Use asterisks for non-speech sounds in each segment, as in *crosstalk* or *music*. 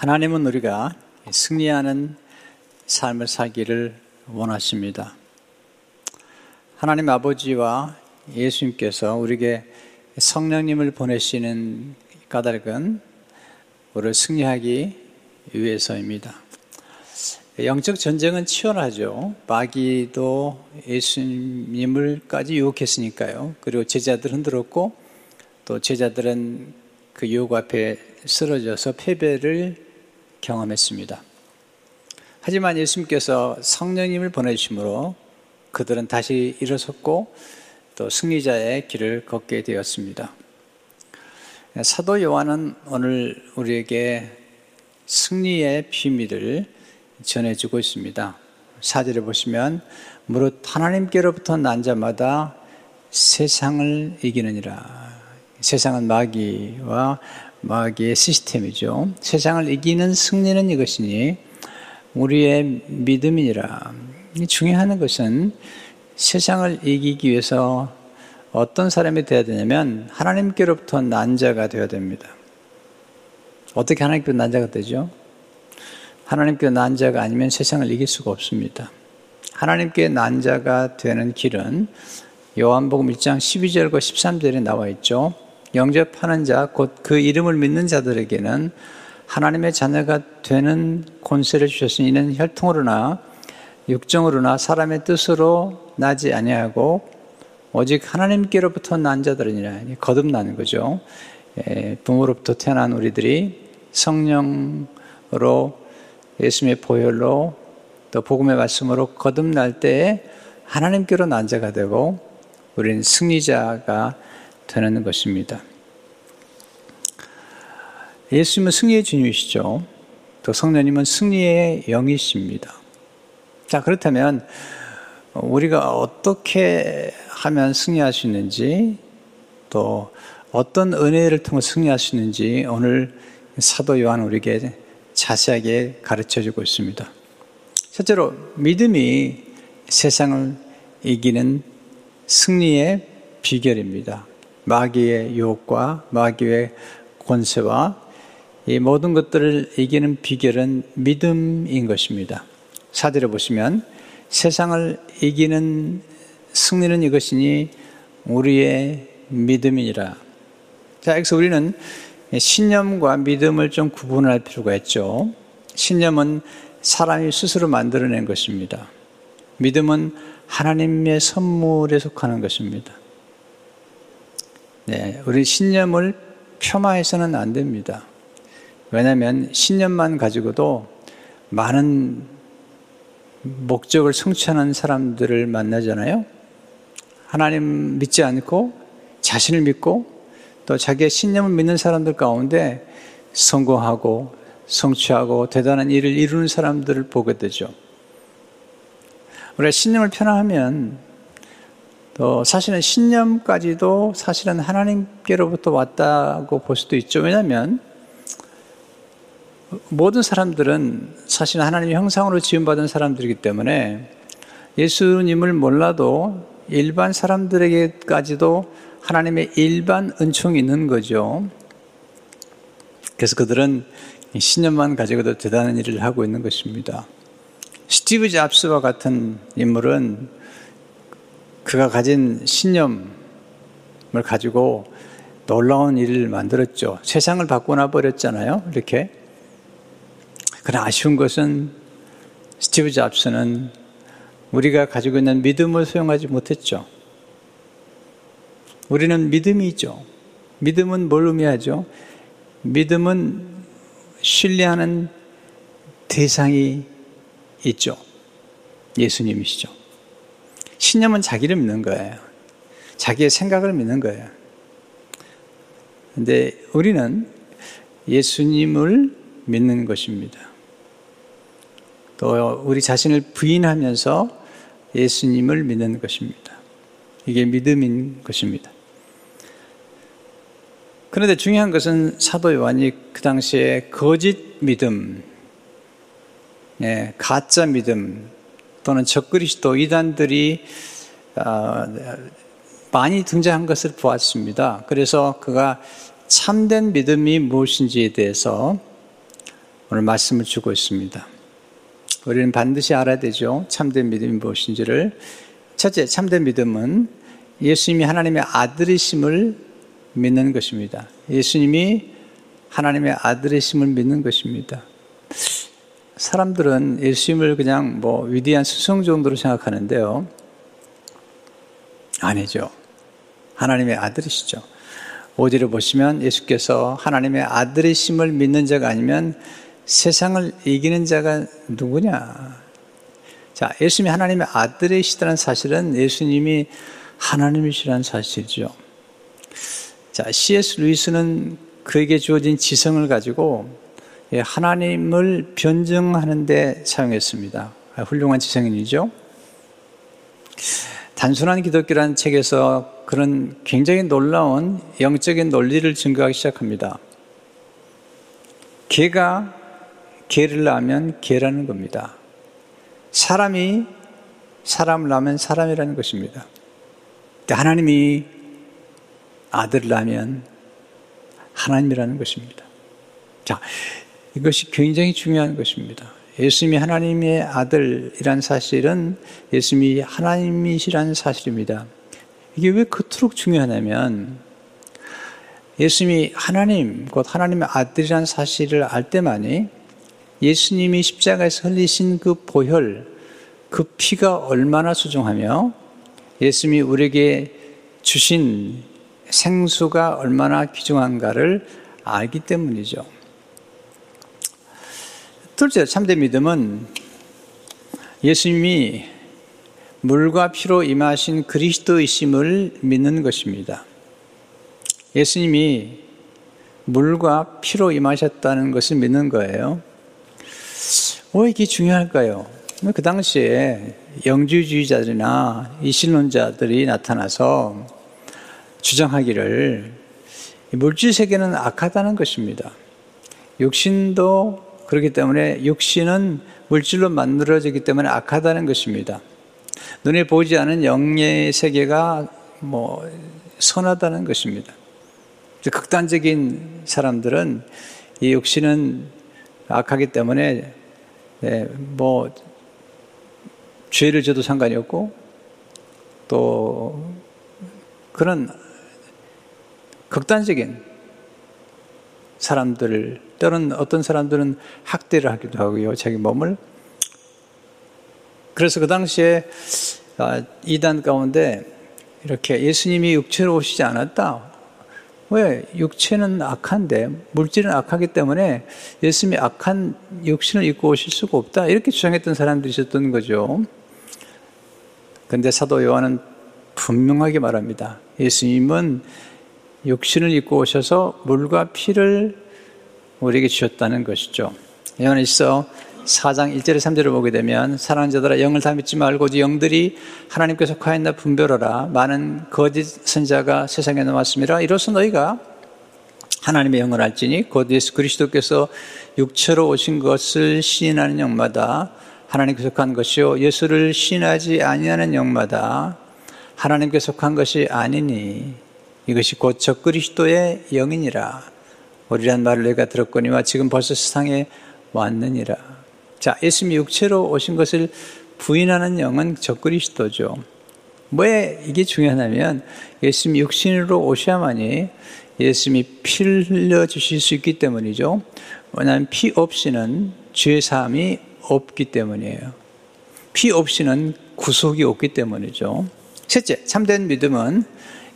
하나님은 우리가 승리하는 삶을 살기를 원하십니다. 하나님 아버지와 예수님께서 우리에게 성령님을 보내시는 까닭은 우리를 승리하기 위해서입니다. 영적 전쟁은 치열하죠. 마귀도 예수님을까지 유혹했으니까요. 그리고 제자들 흔들었고 또 제자들은 그 유혹 앞에 쓰러져서 패배를 경험했습니다. 하지만 예수님께서 성령님을 보내주심으로 그들은 다시 일어섰고 또 승리자의 길을 걷게 되었습니다. 사도 요한은 오늘 우리에게 승리의 비밀을 전해주고 있습니다. 사절에 보시면 무릇 하나님께로부터 난 자마다 세상을 이기느니라. 세상은 마귀와 마귀의 시스템이죠. 세상을 이기는 승리는 이것이니 우리의 믿음이니라. 중요한 것은 세상을 이기기 위해서 어떤 사람이 되어야 되냐면 하나님께로부터 난 자가 되어야 됩니다. 어떻게 하나님께로 난 자가 되죠? 하나님께 난 자가 아니면 세상을 이길 수가 없습니다. 하나님께 난 자가 되는 길은 요한복음 1장 12절과 13절에 나와 있죠. 영접하는 자, 곧 그 이름을 믿는 자들에게는 하나님의 자녀가 되는 권세를 주셨으니 이는 혈통으로나 육정으로나 사람의 뜻으로 나지 아니하고 오직 하나님께로부터 난 자들이니라 거듭나는 거죠. 예, 부모로부터 태어난 우리들이 성령으로 예수님의 보혈로 또 복음의 말씀으로 거듭날 때에 하나님께로 난 자가 되고 우리는 승리자가 되는 것입니다. 예수님은 승리의 주님이시죠. 또 성령님은 승리의 영이십니다. 자, 그렇다면 우리가 어떻게 하면 승리할 수 있는지 또 어떤 은혜를 통해 승리할 수 있는지 오늘 사도 요한 우리에게 자세하게 가르쳐 주고 있습니다. 첫째로 믿음이 세상을 이기는 승리의 비결입니다. 마귀의 유혹과 마귀의 권세와 이 모든 것들을 이기는 비결은 믿음인 것입니다. 사절에 보시면 세상을 이기는 승리는 이것이니 우리의 믿음이니라. 자, 여기서 우리는 신념과 믿음을 좀 구분할 필요가 있죠. 신념은 사람이 스스로 만들어낸 것입니다. 믿음은 하나님의 선물에 속하는 것입니다. 네, 우리 신념을 폄하해서는 안 됩니다. 왜냐하면 신념만 가지고도 많은 목적을 성취하는 사람들을 만나잖아요. 하나님 믿지 않고 자신을 믿고 또 자기의 신념을 믿는 사람들 가운데 성공하고 성취하고 대단한 일을 이루는 사람들을 보게 되죠. 우리가 신념을 편하면 또 사실은 신념까지도 사실은 하나님께로부터 왔다고 볼 수도 있죠. 왜냐하면 모든 사람들은 사실 하나님의 형상으로 지음받은 사람들이기 때문에 예수님을 몰라도 일반 사람들에게까지도 하나님의 일반 은총이 있는 거죠. 그래서 그들은 신념만 가지고도 대단한 일을 하고 있는 것입니다. 스티브 잡스와 같은 인물은 그가 가진 신념을 가지고 놀라운 일을 만들었죠. 세상을 바꿔놔 버렸잖아요. 이렇게. 그러나 아쉬운 것은 스티브 잡스는 우리가 가지고 있는 믿음을 소용하지 못했죠. 우리는 믿음이죠. 믿음은 뭘 의미하죠? 믿음은 신뢰하는 대상이 있죠. 예수님이시죠. 신념은 자기를 믿는 거예요. 자기의 생각을 믿는 거예요. 근데 우리는 예수님을 믿는 것입니다. 또 우리 자신을 부인하면서 예수님을 믿는 것입니다. 이게 믿음인 것입니다. 그런데 중요한 것은 사도 요한이 그 당시에 거짓 믿음, 예, 가짜 믿음 또는 적그리스도 이단들이 어, 많이 등장한 것을 보았습니다. 그래서 그가 참된 믿음이 무엇인지에 대해서 오늘 말씀을 주고 있습니다. 우리는 반드시 알아야 되죠. 참된 믿음이 무엇인지를. 첫째, 참된 믿음은 예수님이 하나님의 아들이심을 믿는 것입니다. 예수님이 하나님의 아들이심을 믿는 것입니다. 사람들은 예수님을 그냥 뭐 위대한 스승 정도로 생각하는데요. 아니죠. 하나님의 아들이시죠. 오디를 보시면 예수께서 하나님의 아들이심을 믿는 자가 아니면 세상을 이기는 자가 누구냐? 자, 예수님이 하나님의 아들이시다는 사실은 예수님이 하나님이시라는 사실이죠. 자, C.S. 루이스는 그에게 주어진 지성을 가지고 하나님을 변증하는 데 사용했습니다. 훌륭한 지성인이죠. 단순한 기독교라는 책에서 그런 굉장히 놀라운 영적인 논리를 증거하기 시작합니다. 개가 개를 낳으면 개라는 겁니다. 사람이 사람을 낳으면 사람이라는 것입니다. 하나님이 아들을 낳으면 하나님이라는 것입니다. 자, 이것이 굉장히 중요한 것입니다. 예수님이 하나님의 아들이란 사실은 예수님이 하나님이시라는 사실입니다. 이게 왜 그토록 중요하냐면 예수님이 하나님, 곧 하나님의 아들이라는 사실을 알 때만이 예수님이 십자가에서 흘리신 그 보혈, 그 피가 얼마나 소중하며 예수님이 우리에게 주신 생수가 얼마나 귀중한가를 알기 때문이죠. 둘째, 참된 믿음은 예수님이 물과 피로 임하신 그리스도이심을 믿는 것입니다. 예수님이 물과 피로 임하셨다는 것을 믿는 거예요. 왜 이게 중요할까요? 그 당시에 영주주의자들이나 이신론자들이 나타나서 주장하기를 물질 세계는 악하다는 것입니다. 육신도 그렇기 때문에 육신은 물질로 만들어지기 때문에 악하다는 것입니다. 눈에 보이지 않은 영의 세계가 뭐 선하다는 것입니다. 극단적인 사람들은 이 육신은 악하기 때문에 네, 뭐 죄를 져도 상관이 없고 또 그런 극단적인 사람들을 때로는 어떤 사람들은 학대를 하기도 하고요. 자기 몸을. 그래서 그 당시에 아, 이단 가운데 이렇게 예수님이 육체로 오시지 않았다. 왜? 육체는 악한데, 물질은 악하기 때문에 예수님이 악한 육신을 입고 오실 수가 없다. 이렇게 주장했던 사람들이 있었던 거죠. 근데 사도 요한은 분명하게 말합니다. 예수님은 육신을 입고 오셔서 물과 피를 우리에게 주셨다는 것이죠. 요한일서 4장 1절에 3절을 보게 되면 사랑하는 자들아 영을 다 믿지 말고 영들이 하나님께 속하였나 분별하라 많은 거짓 선자가 세상에 나왔습니다. 이로써 너희가 하나님의 영을 알지니 곧 예수 그리스도께서 육체로 오신 것을 시인하는 영마다 하나님께 속한 것이요 예수를 시인하지 아니하는 영마다 하나님께 속한 것이 아니니 이것이 곧 적 그리스도의 영이니라. 우리란 말을 내가 들었거니와 지금 벌써 세상에 왔느니라. 자, 예수님이 육체로 오신 것을 부인하는 영은 적그리스도죠. 왜 이게 중요하냐면 예수님이 육신으로 오셔야만이 예수님이 피를 흘려 주실 수 있기 때문이죠. 왜냐하면 피 없이는 죄 사함이 없기 때문이에요. 피 없이는 구속이 없기 때문이죠. 셋째, 참된 믿음은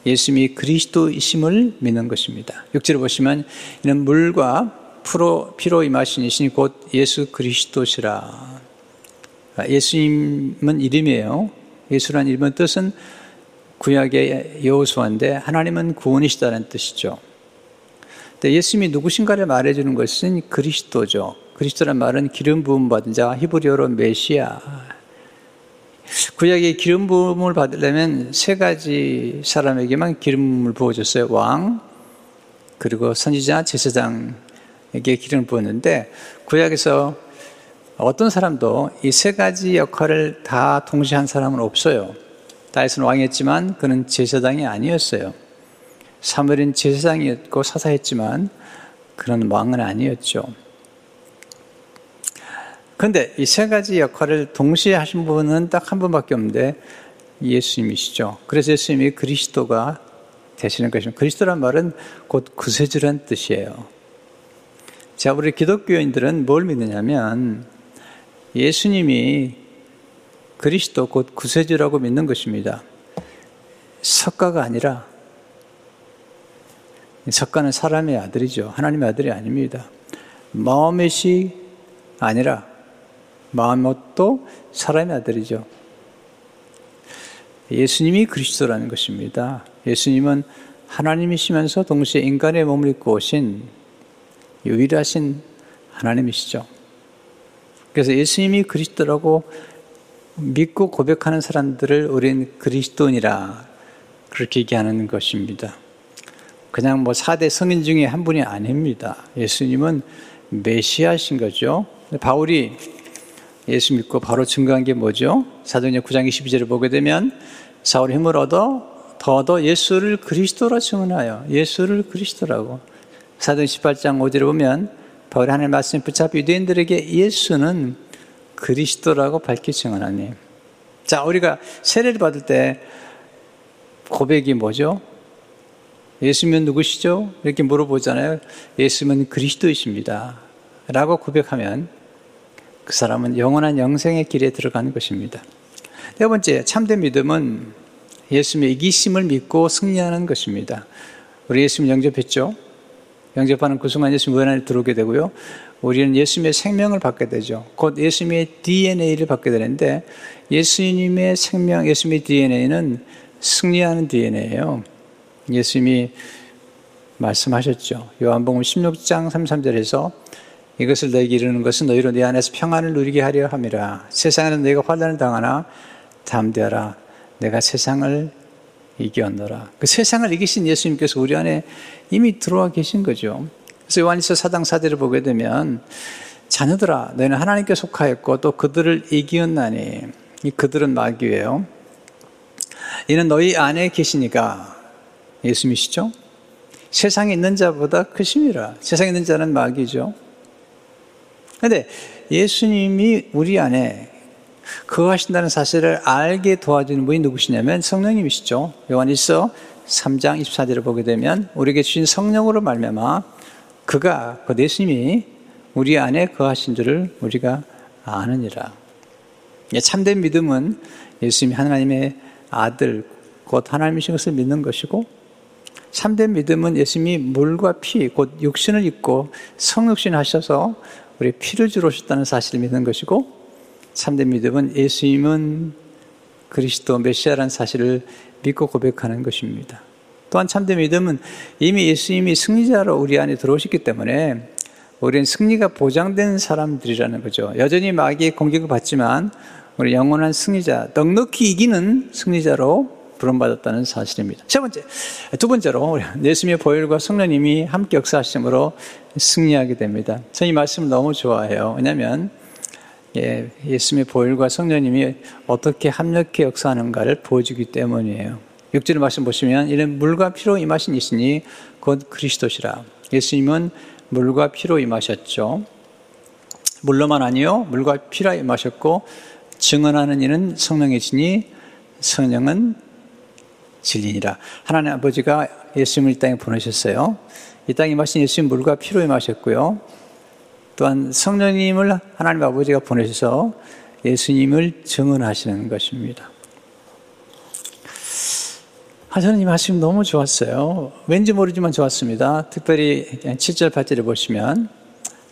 예수님이 그리스도이심을 믿는 것입니다. 6절을 보시면 이는 물과 피로, 피로 임하신 이신 곧 예수 그리스도시라. 예수님은 이름이에요. 예수란 이름의 뜻은 구약의 여호수아인데 하나님은 구원이시다는 뜻이죠. 근데 예수님이 누구신가를 말해주는 것은 그리스도죠. 그리스도란 말은 기름 부음 받은 자, 히브리어로 메시아. 구약의 기름 부음을 받으려면 세 가지 사람에게만 기름을 부어줬어요. 왕, 그리고 선지자, 제사장에게 기름을 부었는데 구약에서 어떤 사람도 이 세 가지 역할을 다 동시에 한 사람은 없어요. 다윗은 왕이었지만 그는 제사장이 아니었어요. 사무엘은 제사장이었고 사사했지만 그는 왕은 아니었죠. 근데 이 세 가지 역할을 동시에 하신 분은 딱 한 분밖에 없는데 예수님이시죠. 그래서 예수님이 그리스도가 되시는 것입니다. 그리스도란 말은 곧 구세주란 뜻이에요. 자, 우리 기독교인들은 뭘 믿느냐면 예수님이 그리스도 곧 구세주라고 믿는 것입니다. 석가가 아니라 석가는 사람의 아들이죠. 하나님의 아들이 아닙니다. 마음의 시 아니라 마음도 사람의 아들이죠. 예수님이 그리스도라는 것입니다. 예수님은 하나님이시면서 동시에 인간의 몸을 입고 오신 유일하신 하나님이시죠. 그래서 예수님이 그리스도라고 믿고 고백하는 사람들을 우리는 그리스도인이라 그렇게 얘기하는 것입니다. 그냥 뭐 4대 성인 중에 한 분이 아닙니다. 예수님은 메시아신 거죠. 바울이 예수 믿고 바로 증거한 게 뭐죠? 사도행전 9장 22절을 보게 되면 사울이 힘을 얻어 더더 예수를 그리스도라 증언하여 예수를 그리스도라고 사도행 18장 5절을 보면 바울이 하나님의 말씀에 붙잡혀 유대인들에게 예수는 그리스도라고 밝히 증언하니 자 우리가 세례를 받을 때 고백이 뭐죠? 예수면 누구시죠? 이렇게 물어보잖아요. 예수면 그리스도이십니다. 라고 고백하면 그 사람은 영원한 영생의 길에 들어가는 것입니다. 네 번째, 참된 믿음은 예수님의 이기심을 믿고 승리하는 것입니다. 우리 예수님 영접했죠? 영접하는 그 순간 예수님 무한 들어오게 되고요. 우리는 예수님의 생명을 받게 되죠. 곧 예수님의 DNA를 받게 되는데 예수님의 생명, 예수님의 DNA는 승리하는 DNA예요. 예수님이 말씀하셨죠. 요한복음 16장 33절에서 이것을 너에게 이르는 것은 너희로 내 안에서 평안을 누리게 하려 함이라. 세상에는 너희가 환란을 당하나 담대하라. 내가 세상을 이겼노라. 그 세상을 이기신 예수님께서 우리 안에 이미 들어와 계신 거죠. 그래서 요한일서 사당 사대를 보게 되면 자녀들아 너희는 하나님께 속하였고 또 그들을 이기었나니 이 그들은 마귀예요. 이는 너희 안에 계시니까 예수님이시죠? 세상에 있는 자보다 크심이라. 세상에 있는 자는 마귀죠. 근데 예수님이 우리 안에 거하신다는 사실을 알게 도와주는 분이 누구시냐면 성령님이시죠. 요한일서 3장 24절을 보게 되면 우리에게 주신 성령으로 말미암아 그가 그 예수님이 우리 안에 거하신 줄을 우리가 아느니라. 예, 참된 믿음은 예수님이 하나님의 아들 곧 하나님이신 것을 믿는 것이고 참된 믿음은 예수님이 물과 피, 곧 육신을 입고 성육신 하셔서 우리 피를 주러 오셨다는 사실을 믿는 것이고 참된 믿음은 예수님은 그리스도 메시아라는 사실을 믿고 고백하는 것입니다. 또한 참된 믿음은 이미 예수님이 승리자로 우리 안에 들어오셨기 때문에 우리는 승리가 보장된 사람들이라는 거죠. 여전히 마귀의 공격을 받지만 우리 영원한 승리자, 넉넉히 이기는 승리자로 부름받았다는 사실입니다. 세 번째, 두 번째로 예수님의 보혈과 성령님이 함께 역사하심으로 승리하게 됩니다. 저는 이 말씀 너무 좋아해요. 왜냐하면 예, 예수님의 보혈과 성령님이 어떻게 합력해 역사하는가를 보여주기 때문이에요. 6절 말씀 보시면 이는 물과 피로 임하신 이시니 곧 그리스도시라. 예수님은 물과 피로 임하셨죠. 물로만 아니요 물과 피라 임하셨고 증언하는 이는 성령이시니 성령은 진리니라. 하나님 아버지가 예수님을 이 땅에 보내셨어요. 이 땅에 마신 예수님 물과 피로 임하셨고요. 또한 성령님을 하나님 아버지가 보내셔서 예수님을 증언하시는 것입니다. 아, 저는 이 말씀 너무 좋았어요. 왠지 모르지만 좋았습니다. 특별히 7절, 8절을 보시면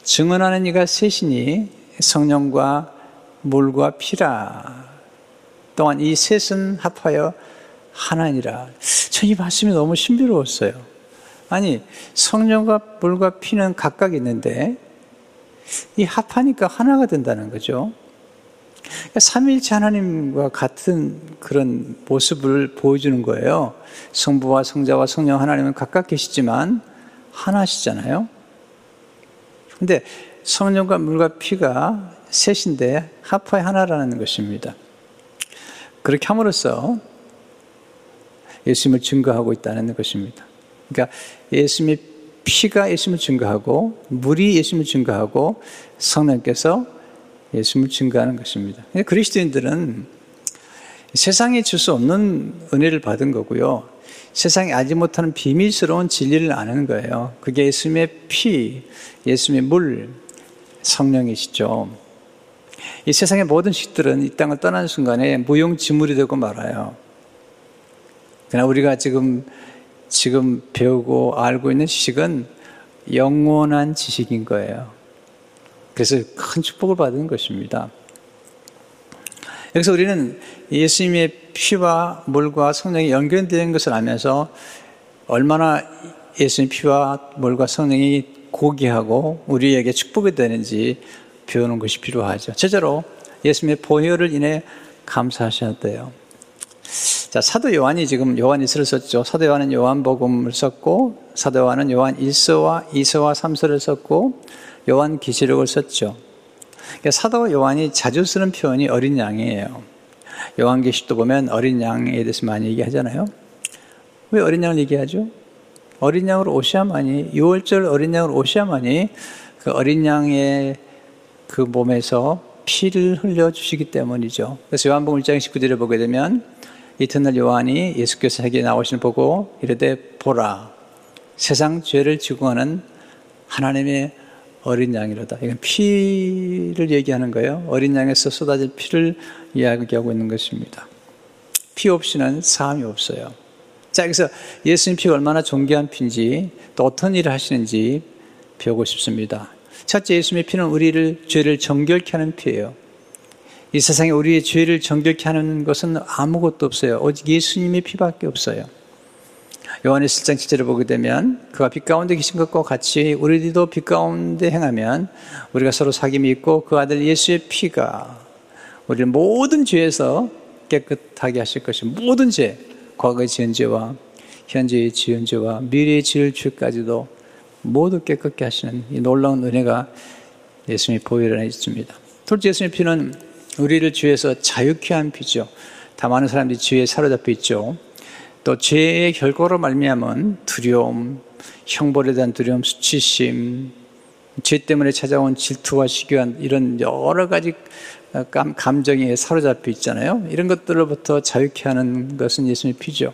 증언하는 이가 셋이니 성령과 물과 피라. 또한 이 셋은 합하여 하나니라. 저이 말씀이 너무 신비로웠어요. 아니, 성령과 물과 피는 각각 있는데 이 합하니까 하나가 된다는 거죠. 그러니까 삼일체 하나님과 같은 그런 모습을 보여주는 거예요. 성부와 성자와 성령 하나님은 각각 계시지만 하나시잖아요. 근데 성령과 물과 피가 셋인데 합하의 하나라는 것입니다. 그렇게 함으로써 예수님을 증거하고 있다는 것입니다. 그러니까 예수님의 피가 예수님을 증거하고 물이 예수님을 증거하고 성령께서 예수님을 증거하는 것입니다. 그리스도인들은 세상에 줄 수 없는 은혜를 받은 거고요. 세상에 알지 못하는 비밀스러운 진리를 아는 거예요. 그게 예수님의 피, 예수님의 물, 성령이시죠. 이 세상의 모든 식들은 이 땅을 떠나는 순간에 무용지물이 되고 말아요. 그러나 우리가 지금, 지금 배우고 알고 있는 지식은 영원한 지식인 거예요. 그래서 큰 축복을 받은 것입니다. 여기서 우리는 예수님의 피와 물과 성령이 연결된 것을 알면서 얼마나 예수님 피와 물과 성령이 고귀하고 우리에게 축복이 되는지 배우는 것이 필요하죠. 첫째로 예수님의 보혈을 인해 감사하셔야 돼요. 자, 사도 요한이 지금 요한 일서를 썼죠. 사도 요한은 요한복음을 썼고, 사도 요한은 요한 1서와 2서와 3서를 썼고, 요한 기시록을 썼죠. 그러니까 사도 요한이 자주 쓰는 표현이 어린 양이에요. 요한계시도 보면 어린 양에 대해서 많이 얘기하잖아요. 왜 어린 양을 얘기하죠? 어린 양으로 오셔야만이 6월절 어린 양으로 오셔야만이 그 어린 양의 그 몸에서 피를 흘려 주시기 때문이죠. 그래서 요한복음 1장 19절에 보게 되면 이튿날 요한이 예수께서 세계에 나오시는 보고 이르되 보라 세상 죄를 지고 가는 하나님의 어린 양이로다. 이건 피를 얘기하는 거예요. 어린 양에서 쏟아질 피를 이야기하고 있는 것입니다. 피 없이는 사함이 없어요. 자, 그래서 예수님 피가 얼마나 존귀한 피인지 또 어떤 일을 하시는지 배우고 싶습니다. 첫째, 예수님의 피는 우리를 죄를 정결케 하는 피예요. 이 세상에 우리의 죄를 정결케 하는 것은 아무것도 없어요. 오직 예수님의 피밖에 없어요. 요한의 7장 7절을 보게 되면 그가 빛 가운데 계신 것과 같이 우리들도 빛 가운데 행하면 우리가 서로 사귐이 있고 그 아들 예수의 피가 우리를 모든 죄에서 깨끗하게 하실 것이 모든 죄, 과거의 지은 죄와 현재의 지은 죄와 미래의 지을 죄까지도 모두 깨끗게 하시는 이 놀라운 은혜가 예수님의 보혈 안에 있습니다. 둘째 예수님의 피는 우리를 죄에서 자유케 한 피죠. 다 많은 사람들이 죄에 사로잡혀 있죠. 또 죄의 결과로 말미암은 두려움, 형벌에 대한 두려움, 수치심, 죄 때문에 찾아온 질투와 시기한 이런 여러 가지 감, 감정에 사로잡혀 있잖아요. 이런 것들로부터 자유케 하는 것은 예수님의 피죠.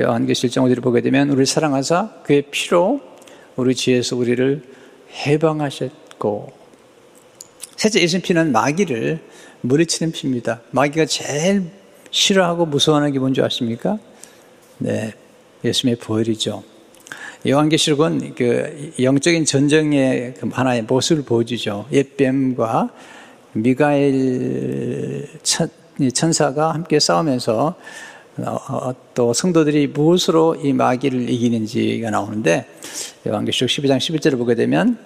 요한계시 1장 5절을 보게 되면 우리를 사랑하사 그의 피로 우리 지에서 우리를 해방하셨고 셋째 예수님 피는 마귀를 물리치는 피입니다. 마귀가 제일 싫어하고 무서워하는 게 뭔지 아십니까? 네, 예수님의 보혈이죠. 요한계시록은 그 영적인 전쟁의 그 하나의 모습을 보여주죠. 옛뱀과 미가엘 천사가 함께 싸우면서 어, 또 성도들이 무엇으로 이 마귀를 이기는지가 나오는데 요한계시록 12장 11절을 보게 되면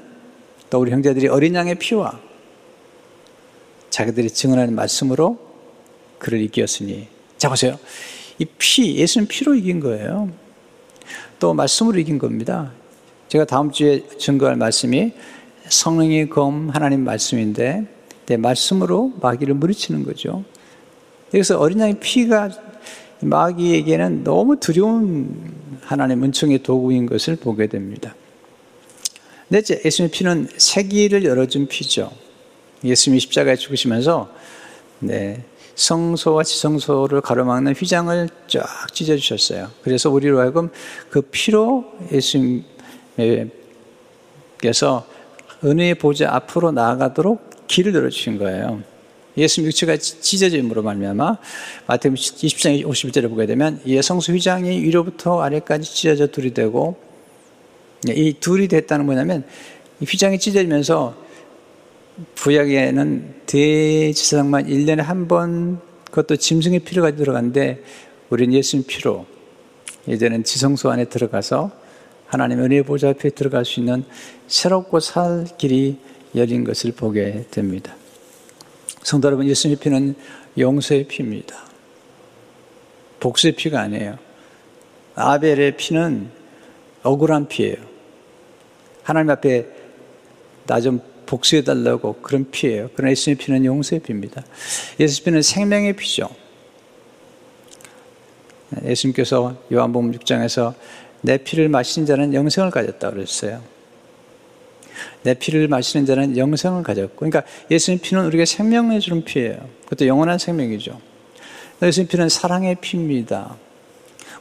또 우리 형제들이 어린 양의 피와 자기들이 증언하는 말씀으로 그를 이겼으니 자 보세요. 이 피, 예수는 피로 이긴 거예요. 또 말씀으로 이긴 겁니다. 제가 다음 주에 증거할 말씀이 성령의 검 하나님 말씀인데 내 말씀으로 마귀를 물리치는 거죠. 여기서 어린 양의 피가 마귀에게는 너무 두려운 하나님의 은총의 도구인 것을 보게 됩니다. 넷째, 예수님의 피는 세기를 열어준 피죠. 예수님이 십자가에 죽으시면서 네, 성소와 지성소를 가로막는 휘장을 쫙 찢어주셨어요. 그래서 우리로 하여금 그 피로 예수님께서 은혜의 보좌 앞으로 나아가도록 길을 열어주신 거예요. 예수님 육체가 찢어짐으로 말미암아 마태복음 20장 51절을 보게 되면 이 성소 휘장이 위로부터 아래까지 찢어져 둘이 되고 이 둘이 됐다는 뭐냐면 이 휘장이 찢어지면서 부약에는 대지상만 1년에 한 번 그것도 짐승의 피로가 들어간데 우리는 예수님 피로 이제는 지성소 안에 들어가서 하나님 은혜의 보좌 앞에 들어갈 수 있는 새롭고 살 길이 열린 것을 보게 됩니다. 성도 여러분, 예수님의 피는 용서의 피입니다. 복수의 피가 아니에요. 아벨의 피는 억울한 피예요. 하나님 앞에 나 좀 복수해달라고 그런 피예요. 그러나 예수님의 피는 용서의 피입니다. 예수의 피는 생명의 피죠. 예수님께서 요한복음 6장에서 내 피를 마신 자는 영생을 가졌다 그랬어요. 내 피를 마시는 자는 영생을 가졌고, 그러니까 예수님 피는 우리가 생명을 주는 피예요. 그것도 영원한 생명이죠. 예수님 피는 사랑의 피입니다.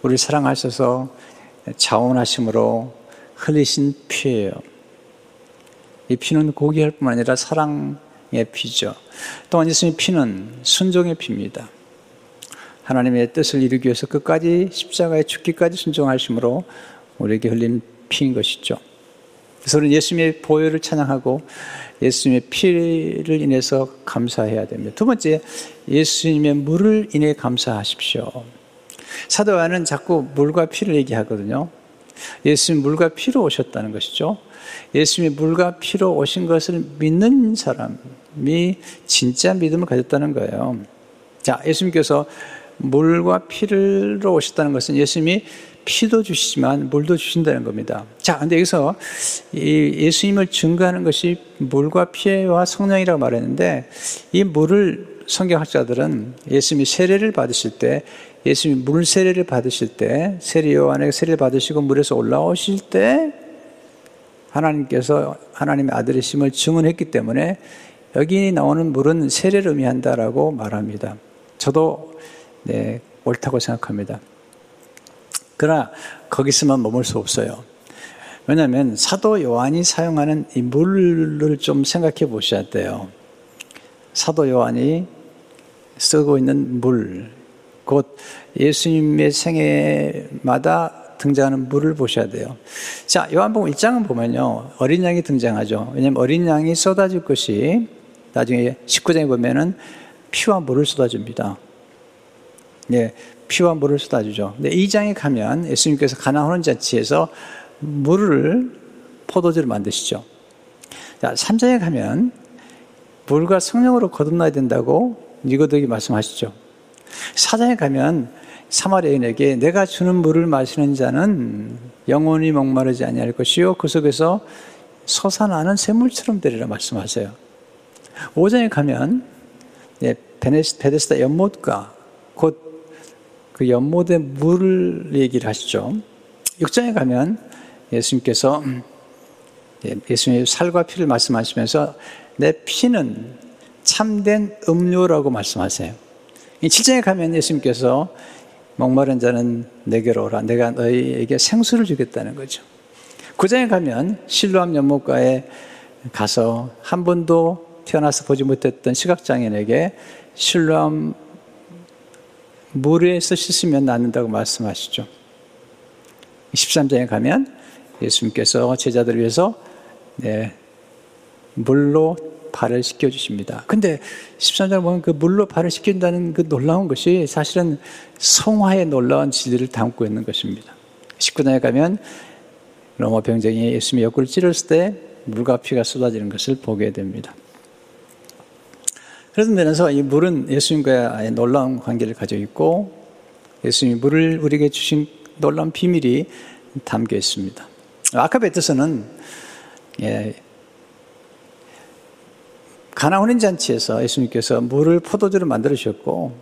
우리를 사랑하셔서 자원하심으로 흘리신 피예요. 이 피는 고귀할 뿐만 아니라 사랑의 피죠. 또한 예수님 피는 순종의 피입니다. 하나님의 뜻을 이루기 위해서 끝까지 십자가에 죽기까지 순종하심으로 우리에게 흘린 피인 것이죠. 그래서 우리는 예수님의 보혈을 찬양하고 예수님의 피를 인해서 감사해야 됩니다. 두 번째, 예수님의 물을 인해 감사하십시오. 사도 요한은 자꾸 물과 피를 얘기하거든요. 예수님 물과 피로 오셨다는 것이죠. 예수님이 물과 피로 오신 것을 믿는 사람이 진짜 믿음을 가졌다는 거예요. 자, 예수님께서 물과 피로 오셨다는 것은 예수님이 피도 주시지만 물도 주신다는 겁니다. 자, 근데 여기서 이 예수님을 증거하는 것이 물과 피와 성령이라고 말했는데 이 물을 성경학자들은 예수님이 세례를 받으실 때 예수님이 물 세례를 받으실 때 세례 요한에게 세례를 받으시고 물에서 올라오실 때 하나님께서 하나님의 아들이심을 증언했기 때문에 여기 나오는 물은 세례를 의미한다라고 말합니다. 저도 네, 옳다고 생각합니다. 그러나 거기서만 머물 수 없어요. 왜냐하면 사도 요한이 사용하는 이 물을 좀 생각해 보셔야 돼요. 사도 요한이 쓰고 있는 물, 곧 예수님의 생애마다 등장하는 물을 보셔야 돼요. 자, 요한복음 1장은 보면요. 어린 양이 등장하죠. 왜냐하면 어린 양이 쏟아질 것이 나중에 19장에 보면은 피와 물을 쏟아줍니다. 예, 피와 물을 쏟아주죠. 근데 2장에 가면 예수님께서 가나오는 잔치에서 물을 포도주를 만드시죠. 자, 3장에 가면 물과 성령으로 거듭나야 된다고 니고데기 말씀하시죠. 4장에 가면 사마리아인에게 내가 주는 물을 마시는 자는 영원히 목마르지 아니할 것이요 그 속에서 솟아나는 샘물처럼 되리라 말씀하세요. 5장에 가면 예, 베데스다 연못가 곧그 연못의 물을 얘기를 하시죠. 6장에 가면 예수님께서 예, 예수님의 살과 피를 말씀하시면서 내 피는 참된 음료라고 말씀하세요. 7장에 가면 예수님께서 목마른 자는 내게로 오라. 내가 너희에게 생수를 주겠다는 거죠. 9장에 가면 실로암 연못가에 가서 한 번도 태어나서 보지 못했던 시각장애인에게 실로암 물에서 씻으면 낫는다고 말씀하시죠. 13장에 가면 예수님께서 제자들을 위해서 네, 물로 발을 씻겨 주십니다. 근데 13장 보면 그 물로 발을 씻긴다는 그 놀라운 것이 사실은 성화의 놀라운 진리를 담고 있는 것입니다. 19장에 가면 로마 병정이 예수님의 옆구리를 찌르을 때 물과 피가 쏟아지는 것을 보게 됩니다. 그런 면에서 이 물은 예수님과의 놀라운 관계를 가지고 있고 예수님이 물을 우리에게 주신 놀라운 비밀이 담겨 있습니다. 아까 뱉어서는 예, 가나 혼인 잔치에서 예수님께서 물을 포도주로 만들어 주셨고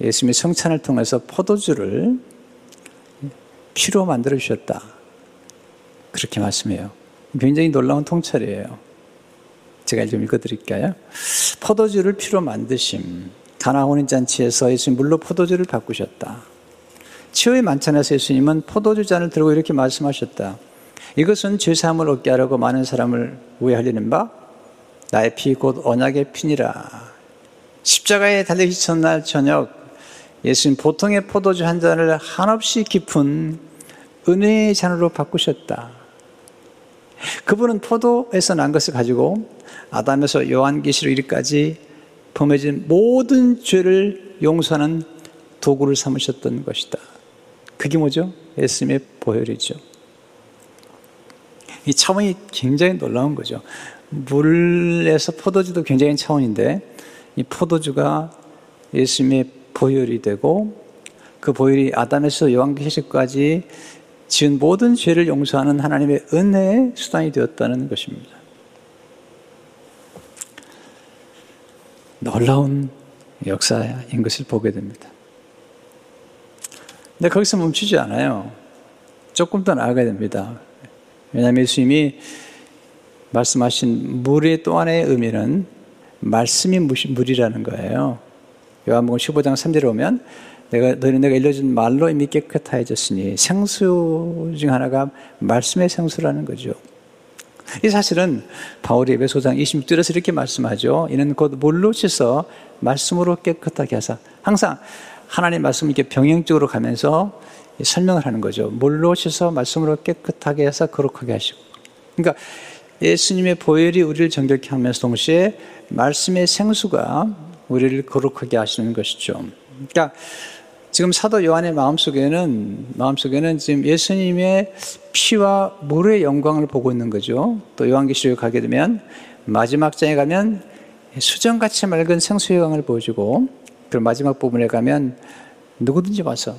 예수님의 성찬을 통해서 포도주를 피로 만들어 주셨다. 그렇게 말씀해요. 굉장히 놀라운 통찰이에요. 제가 좀 읽어 드릴까요? 포도주를 피로 만드심. 가나 혼인 잔치에서 예수님 물로 포도주를 바꾸셨다. 치유의 만찬에서 예수님은 포도주 잔을 들고 이렇게 말씀하셨다. 이것은 죄 사함을 얻게 하려고 많은 사람을 우회하려는 바 나의 피 곧 언약의 피니라. 십자가에 달리기 전날 저녁 예수님 보통의 포도주 한 잔을 한없이 깊은 은혜의 잔으로 바꾸셨다. 그분은 포도에서 난 것을 가지고 아담에서 요한계시로 이르까지 범해진 모든 죄를 용서하는 도구를 삼으셨던 것이다. 그게 뭐죠? 예수님의 보혈이죠. 이 차원이 굉장히 놀라운 거죠. 물에서 포도주도 굉장히 차원인데 이 포도주가 예수님의 보혈이 되고 그 보혈이 아담에서 요한계시까지 지은 모든 죄를 용서하는 하나님의 은혜의 수단이 되었다는 것입니다. 놀라운 역사인 것을 보게 됩니다. 근데 거기서 멈추지 않아요. 조금 더 나아가야 됩니다. 왜냐하면 예수님이 말씀하신 물의 또 하나의 의미는 말씀이 물이라는 거예요. 요한복음 15장 3절에 보면 내가 너희 내가 일러준 말로 이미 깨끗해졌으니 생수 중 하나가 말씀의 생수라는 거죠. 이 사실은 바울이 에베소장 26절에서 이렇게 말씀하죠. 이는 곧 물로 씻어 말씀으로 깨끗하게 하사 항상 하나님 말씀 이렇게 병행적으로 가면서 설명을 하는 거죠. 물로 씻어 말씀으로 깨끗하게 해서 거룩하게 하시고. 그러니까 예수님의 보혈이 우리를 정결케 하면서 동시에 말씀의 생수가 우리를 거룩하게 하시는 것이죠. 그러니까 지금 사도 요한의 마음속에는 마음속에는 지금 예수님의 피와 물의 영광을 보고 있는 거죠. 또 요한계시록 가게 되면 마지막 장에 가면 수정같이 맑은 생수의 영광을 보여주고 그 마지막 부분에 가면 누구든지 와서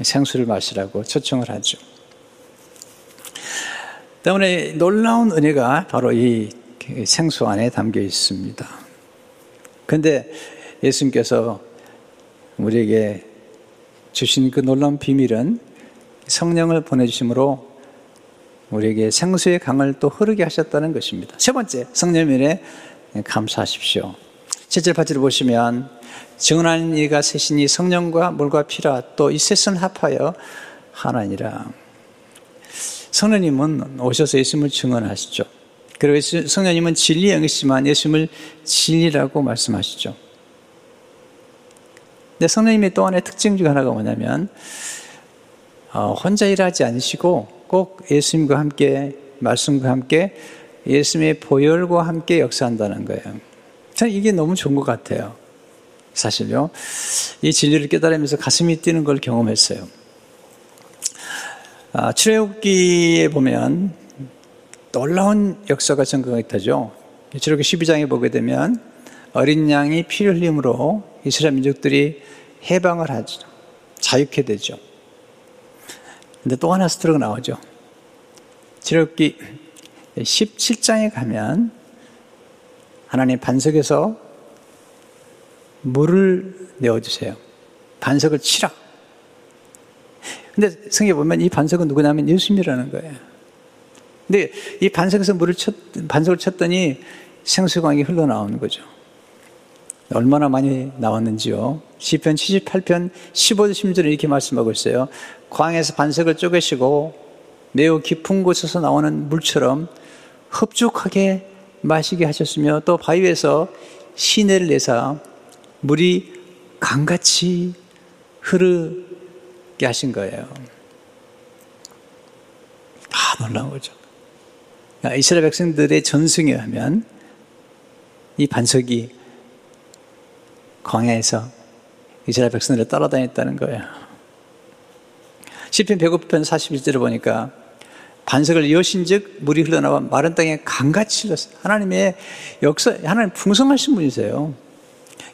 생수를 마시라고 초청을 하죠. 때문에 놀라운 은혜가 바로 이 생수 안에 담겨 있습니다. 그런데 예수님께서 우리에게 주신 그 놀라운 비밀은 성령을 보내주심으로 우리에게 생수의 강을 또 흐르게 하셨다는 것입니다. 세 번째, 성령님에 감사하십시오. 7절 8절 보시면 증언하는 이가 셋이니 성령과 물과 피라 또 이 셋은 합하여 하나니라. 성령님은 오셔서 예수님을 증언하시죠. 그리고 성령님은 진리의 영이시지만 예수님을 진리라고 말씀하시죠. 근데 성령님의 또 하나의 특징 중 하나가 뭐냐면 어, 혼자 일하지 않으시고 꼭 예수님과 함께 말씀과 함께 예수님의 보혈과 함께 역사한다는 거예요. 저는 이게 너무 좋은 것 같아요. 사실요. 이 진리를 깨달으면서 가슴이 뛰는 걸 경험했어요. 아, 출애굽기에 보면 놀라운 역사가 전가있다죠. 출애굽기 12장에 보게 되면 어린 양이 피를 흘림으로 이스라엘 민족들이 해방을 하죠. 자유케 되죠. 근데 또 하나 스토리가 나오죠. 출애굽기 17장에 가면 하나님 반석에서 물을 내어주세요. 반석을 치라. 근데 성경에 보면 이 반석은 누구냐면 예수님이라는 거예요. 근데 이 반석에서 물을 쳤, 반석을 쳤더니 생수광이 흘러나오는 거죠. 얼마나 많이 나왔는지요. 시편 78편 15절 16절에 이렇게 말씀하고 있어요. 광에서 반석을 쪼개시고 매우 깊은 곳에서 나오는 물처럼 흡족하게 마시게 하셨으며 또 바위에서 시내를 내사 물이 강같이 흐르 게 하신 거예요. 아, 놀라운 거죠. 그러니까 이스라엘 백성들의 전승에 하면 이 반석이 광야에서 이스라엘 백성들을 따라다녔다는 거예요. 시편 105편 41절을 보니까 반석을 여신즉 물이 흘러나와 마른 땅에 강같이 흘렀어요. 하나님의 역사, 하나님 풍성하신 분이세요.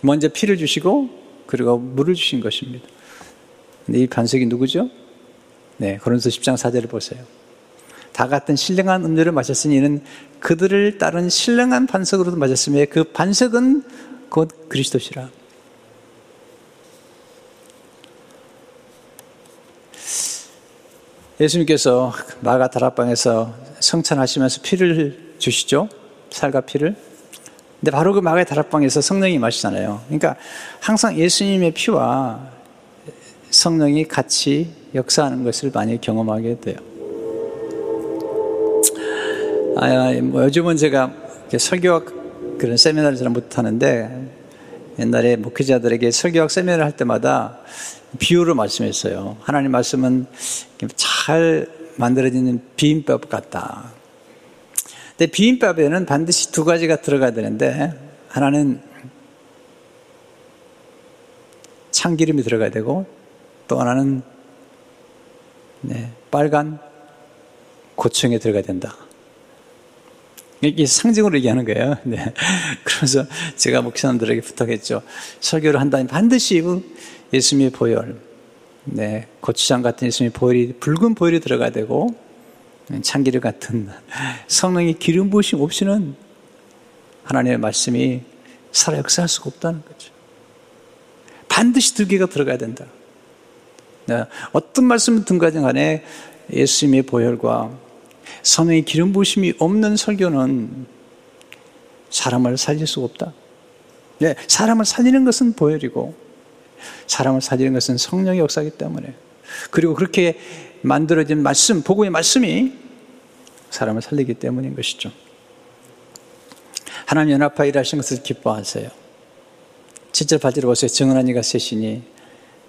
먼저 피를 주시고 그리고 물을 주신 것입니다. 근데 이 반석이 누구죠? 네, 고린도 10장 4절을 보세요. 다 같은 신령한 음료를 마셨으니 이는 그들을 따른 신령한 반석으로도 마셨으며 그 반석은 곧 그리스도시라. 예수님께서 마가 다락방에서 성찬하시면서 피를 주시죠. 살과 피를. 근데 바로 그 마가의 다락방에서 성령이 마시잖아요. 그러니까 항상 예수님의 피와 성령이 같이 역사하는 것을 많이 경험하게 돼요. 아, 뭐 요즘은 제가 설교학 그런 세미나를 잘 못하는데 옛날에 목회자들에게 설교학 세미나를 할 때마다 비유를 말씀했어요. 하나님 말씀은 잘 만들어지는 비빔밥 같다. 근데 비빔밥에는 반드시 두 가지가 들어가야 되는데 하나는 참기름이 들어가야 되고 또 하나는 네, 빨간 고추에 들어가야 된다. 이게 상징으로 얘기하는 거예요. *laughs* 네. 그래서 제가 목사님들에게 부탁했죠. 설교를 한다면 반드시 예수님의 보혈, 네, 고추장 같은 예수님의 보혈이 붉은 보혈이 들어가야 되고 참기름 같은 *laughs* 성령의 기름 부으심 없이는 하나님의 말씀이 살아 역사할 수가 없다는 거죠. 반드시 두 개가 들어가야 된다. 네, 어떤 말씀을 든 간에 예수님의 보혈과 성령의 기름 부심이 없는 설교는 사람을 살릴 수 없다. 네, 사람을 살리는 것은 보혈이고 사람을 살리는 것은 성령의 역사이기 때문에 그리고 그렇게 만들어진 말씀, 복음의 말씀이 사람을 살리기 때문인 것이죠. 하나님 연합하 일하신 것을 기뻐하세요. 7절 8절 보세요. 정은한 이가 셋이니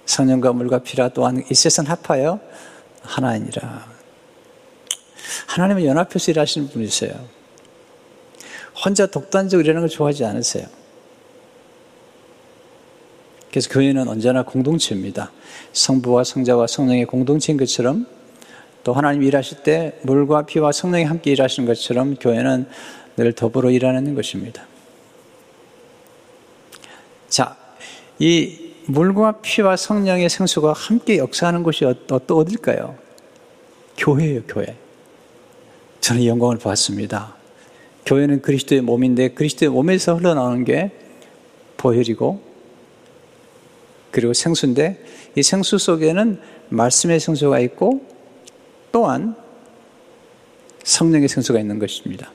성령과 물과 피라 또한 이 세상 합하여 하나이니라. 하나님은 연합해서 일하시는 분이세요. 혼자 독단적으로 일하는 걸 좋아하지 않으세요. 그래서 교회는 언제나 공동체입니다. 성부와 성자와 성령의 공동체인 것처럼 또 하나님 일하실 때 물과 피와 성령이 함께 일하시는 것처럼 교회는 늘 더불어 일하는 것입니다. 자, 이 물과 피와 성령의 생수가 함께 역사하는 곳이 또 어딜까요? 교회예요, 교회. 저는 영광을 받습니다. 교회는 그리스도의 몸인데 그리스도의 몸에서 흘러나오는 게 보혈이고 그리고 생수인데 이 생수 속에는 말씀의 생수가 있고 또한 성령의 생수가 있는 것입니다.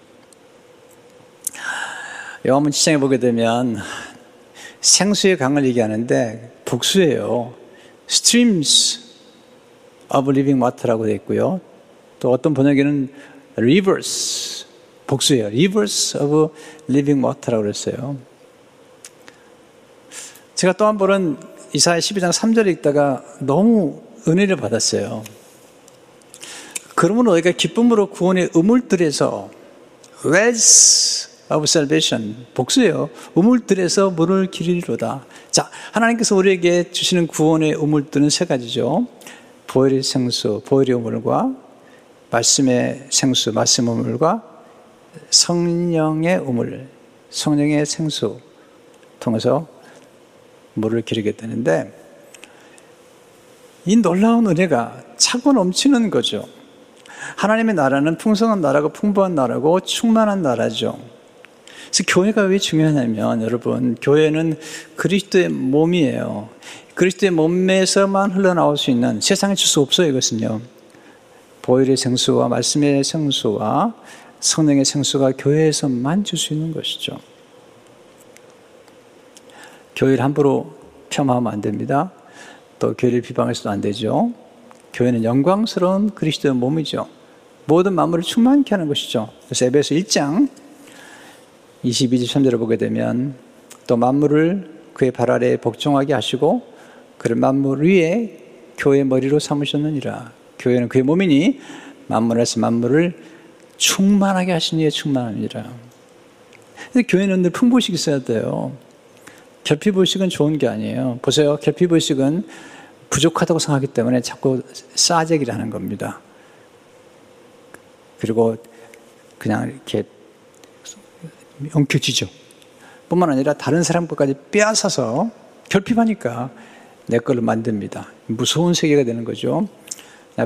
요한문 7장에 보게 되면 생수의 강을 얘기하는데 복수예요. streams of living water라고 되어 있고요. 또 어떤 번역에는 rivers 복수예요. rivers of living water라고 그랬어요. 제가 또 한 번은 이사야 12장 3절에 읽다가 너무 은혜를 받았어요. 그러면 너희가 기쁨으로 구원의 우물들에서 wells of salvation 복수예요. 우물들에서 물을 기르리로다. 자, 하나님께서 우리에게 주시는 구원의 우물들은 세 가지죠. 보혈의 생수, 보혈의 우물과 말씀의 생수, 말씀 우물과 성령의 우물, 성령의 생수 통해서 물을 기르게 되는데 이 놀라운 은혜가 차고 넘치는 거죠. 하나님의 나라는 풍성한 나라고 풍부한 나라고 충만한 나라죠. 그래서 교회가 왜 중요하냐면 여러분 교회는 그리스도의 몸이에요. 그리스도의 몸에서만 흘러나올 수 있는 세상에 줄 수 없어요 이것은요. 보혈의 생수와 말씀의 생수와 성령의 생수가 교회에서만 줄 수 있는 것이죠. 교회를 함부로 폄하하면 안 됩니다. 또 교회를 비방해서도 안 되죠. 교회는 영광스러운 그리스도의 몸이죠. 모든 만물을 충만케 하는 것이죠. 그래서 에베소 1장 22절 3절을 보게 되면 또 만물을 그의 발 아래에 복종하게 하시고 그를 만물 위에 교회의 머리로 삼으셨느니라. 교회는 그의 몸이니 만물에서 만물을 충만하게 하신 이에. 근데 교회는 늘 풍부식 있어야 돼요. 결핍의식은 좋은 게 아니에요. 보세요. 결핍의식은 부족하다고 생각하기 때문에 자꾸 싸제기를 하는 겁니다. 그리고 그냥 이렇게 엉켜지죠. 뿐만 아니라 다른 사람 것까지 빼앗아서 결핍하니까 내 걸로 만듭니다. 무서운 세계가 되는 거죠.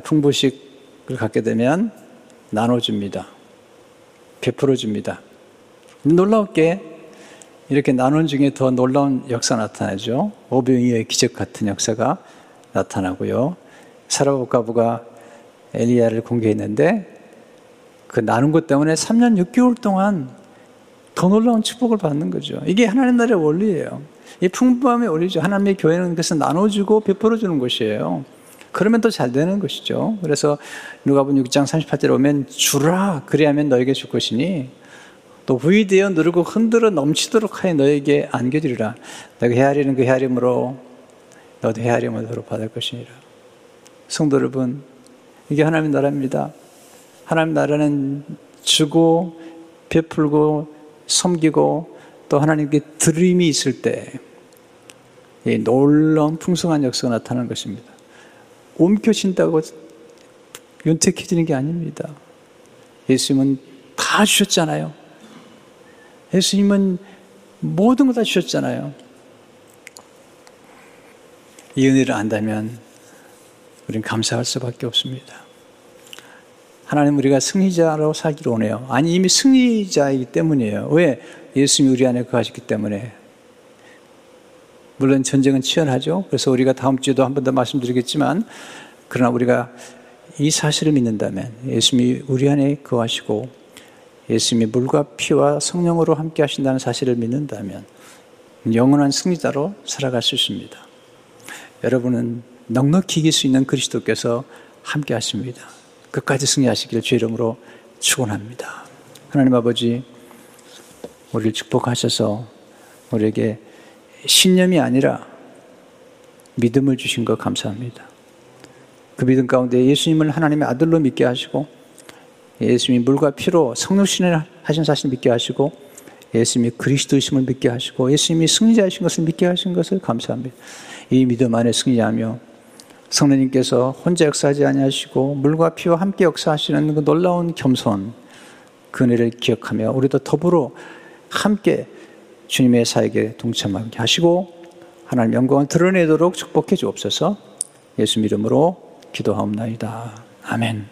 풍부식을 갖게 되면 나눠줍니다. 베풀어줍니다. 놀라웠게 이렇게 나눈 중에 더 놀라운 역사 나타나죠. 오병이의 기적 같은 역사가 나타나고요. 사라복가부가 엘리야를 공개했는데 그 나눈 것 때문에 3년 6개월 동안 더 놀라운 축복을 받는 거죠. 이게 하나님 나라의 원리예요. 이 풍부함의 원리죠. 하나님의 교회는 그것을 나눠주고 베풀어 주는 것이에요. 그러면 더 잘 되는 것이죠. 그래서 누가복음 6장 38절에 오면 주라 그리하면 너에게 줄 것이니 또 부위되어 누르고 흔들어 넘치도록 하여 너에게 안겨주리라. 너가 헤아리는 그 헤아림으로 너도 헤아림을 받을 것이니라. 성도 여러분, 이게 하나님의 나라입니다. 하나님 나라는 주고 베풀고 섬기고 또 하나님께 드림이 있을 때 놀라운 풍성한 역사가 나타나는 것입니다. 옮겨진다고 윤택해지는 게 아닙니다. 예수님은 다 주셨잖아요. 예수님은 모든 걸다 주셨잖아요. 이 은혜를 안다면 우리는 감사할 수밖에 없습니다. 하나님 우리가 승리자로 살기를 원해요. 아니 이미 승리자이기 때문이에요. 왜? 예수님이 우리 안에 거하셨기 때문에. 물론 전쟁은 치열하죠. 그래서 우리가 다음 주에도 한 번 더 말씀드리겠지만 그러나 우리가 이 사실을 믿는다면 예수님이 우리 안에 거하시고 예수님이 물과 피와 성령으로 함께 하신다는 사실을 믿는다면 영원한 승리자로 살아갈 수 있습니다. 여러분은 넉넉히 이길 수 있는 그리스도께서 함께 하십니다. 끝까지 승리하시기를 주 이름으로 축원합니다. 하나님 아버지 우리를 축복하셔서 우리에게 신념이 아니라 믿음을 주신 것 감사합니다. 그 믿음 가운데 예수님을 하나님의 아들로 믿게 하시고 예수님이 물과 피로 성육신을 하신 사실 믿게 하시고 예수님이 그리스도이심을 믿게 하시고 예수님이 승리자이신 것을 믿게 하신 것을 감사합니다. 이 믿음 안에 승리하며 성령님께서 혼자 역사하지 아니하시고 물과 피와 함께 역사하시는 그 놀라운 겸손 그 은혜를 기억하며 우리도 더불어 함께 주님의 사역에 동참하게 하시고 하나님 영광을 드러내도록 축복해 주옵소서 예수 이름으로 기도하옵나이다. 아멘.